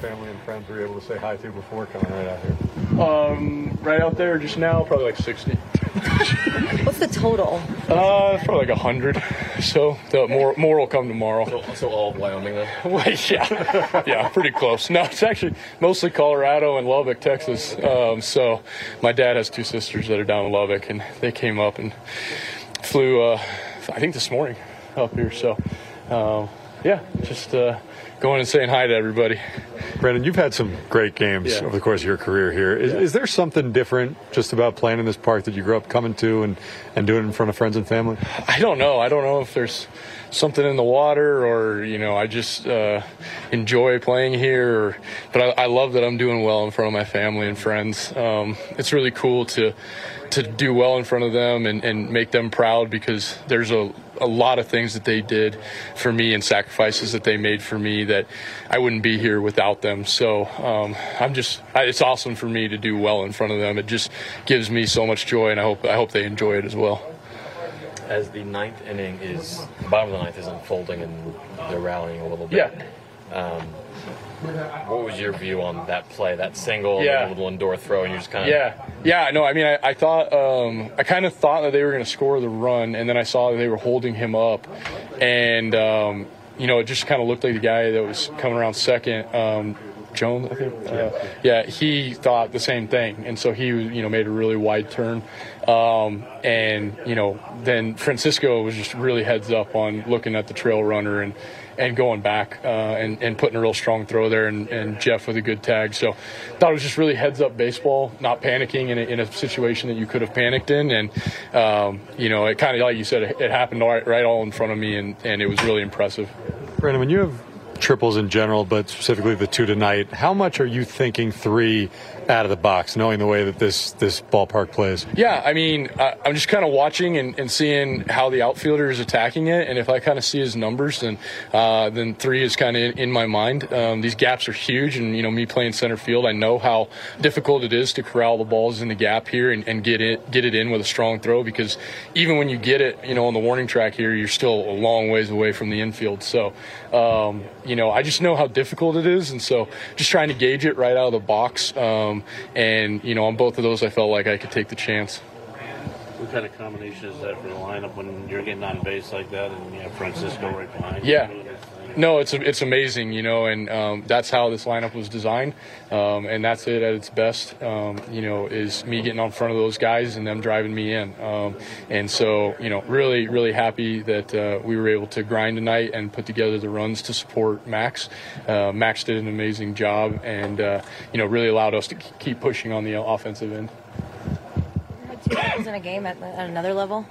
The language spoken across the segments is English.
How many family and friends were you able to say hi to before coming right out here? Um, right out there just now, probably like 60. What's the total? Uh, probably like 100. So the more more will come tomorrow. So, so all of Wyoming then? Wait, yeah, yeah, pretty close. No, it's actually mostly Colorado and Lubbock, Texas. Um, so my dad has two sisters that are down in Lubbock, and they came up and flew. Uh, I think this morning up here. So um, yeah, just uh, going and saying hi to everybody. Brandon, you've had some great games Yeah. over the course of your career here. Is, Yeah. is there something different just about playing in this park that you grew up coming to and, and doing in front of friends and family? I don't know. I don't know if there's something in the water or you know I just uh, enjoy playing here. Or, but I, I love that I'm doing well in front of my family and friends. Um, it's really cool to to do well in front of them and, and make them proud because there's a, a lot of things that they did for me and sacrifices that they made for me that I wouldn't be here without them. So um, I'm just I, it's awesome for me to do well in front of them. It just gives me so much joy, and I hope I hope they enjoy it as well. As the ninth inning is, the bottom of the ninth is unfolding and they're rallying a little bit. Yeah. Um, what was your view on that play, that single, Yeah. little indoor throw, and you're just kind of Yeah, yeah. No, I mean, I, I thought, um, I kind of thought that they were going to score the run, and then I saw that they were holding him up, and um, you know, it just kind of looked like the guy that was coming around second. Um, Jones, I think. Uh, yeah, he thought the same thing, and so he, you know, made a really wide turn, um, and you know, then Francisco was just really heads up on looking at the trail runner and and going back uh, and, and putting a real strong throw there, and, and Jeff with a good tag. So thought it was just really heads up baseball, not panicking in a, in a situation that you could have panicked in, and um, you know, it kind of like you said, it, it happened right, right all in front of me, and, and it was really impressive. Brandon, when you have triples in general, but specifically the two tonight, how much are you thinking three out of the box, knowing the way that this, this ballpark plays? Yeah, I mean, I, I'm just kind of watching and, and seeing how the outfielder is attacking it, and if I kind of see his numbers, then uh, then three is kind of in, in my mind. Um, these gaps are huge, and you know, me playing center field, I know how difficult it is to corral the balls in the gap here and, and get it get it in with a strong throw because even when you get it, you know, on the warning track here, you're still a long ways away from the infield. So, um, you know, I just know how difficult it is, and so just trying to gauge it right out of the box. Um, and you know, on both of those, I felt like I could take the chance. What kind of combination is that for the lineup when you're getting on base like that and you have Francisco right behind you? Yeah. No, it's it's amazing, you know, and um, that's how this lineup was designed, um, and that's it at its best. Um, you know, is me getting on front of those guys and them driving me in, um, and so you know, really, really happy that uh, we were able to grind tonight and put together the runs to support Max. Uh, Max did an amazing job, and uh, you know, really allowed us to keep pushing on the offensive end. Two in a game at, at another level?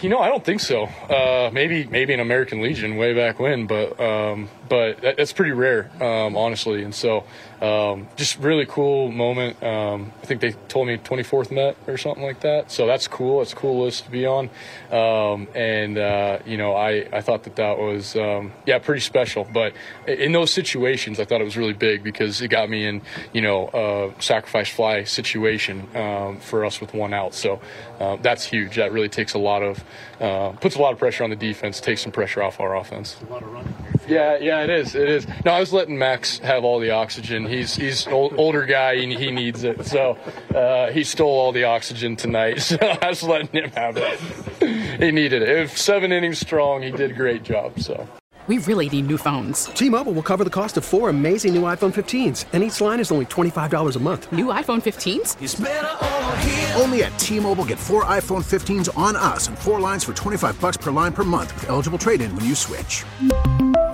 You know, I don't think so. Uh, maybe maybe an American Legion way back when, but um, but that, that's pretty rare, um, honestly. And so, um, just really cool moment. Um, I think they told me 24th Met or something like that. So that's cool. It's a cool list to be on. Um, and uh, you know, I I thought that that was um, yeah pretty special. But in those situations, I thought it was really big because it got me in you know a sacrifice fly situation um, for us with one out. So uh, that's huge. That really takes a lot of uh, puts a lot of pressure on the defense, takes some pressure off our offense. Yeah, yeah, it is. It is. No, I was letting Max have all the oxygen. He's he's an old, older guy and he needs it. So uh, he stole all the oxygen tonight. So I was letting him have it. he needed it. If seven innings strong, he did a great job. So. We really need new phones. T-Mobile will cover the cost of four amazing new iPhone 15s, and each line is only $25 a month. New iPhone 15s? Only at T-Mobile get four iPhone 15s on us and four lines for 25 bucks per line per month with eligible trade-in when you switch.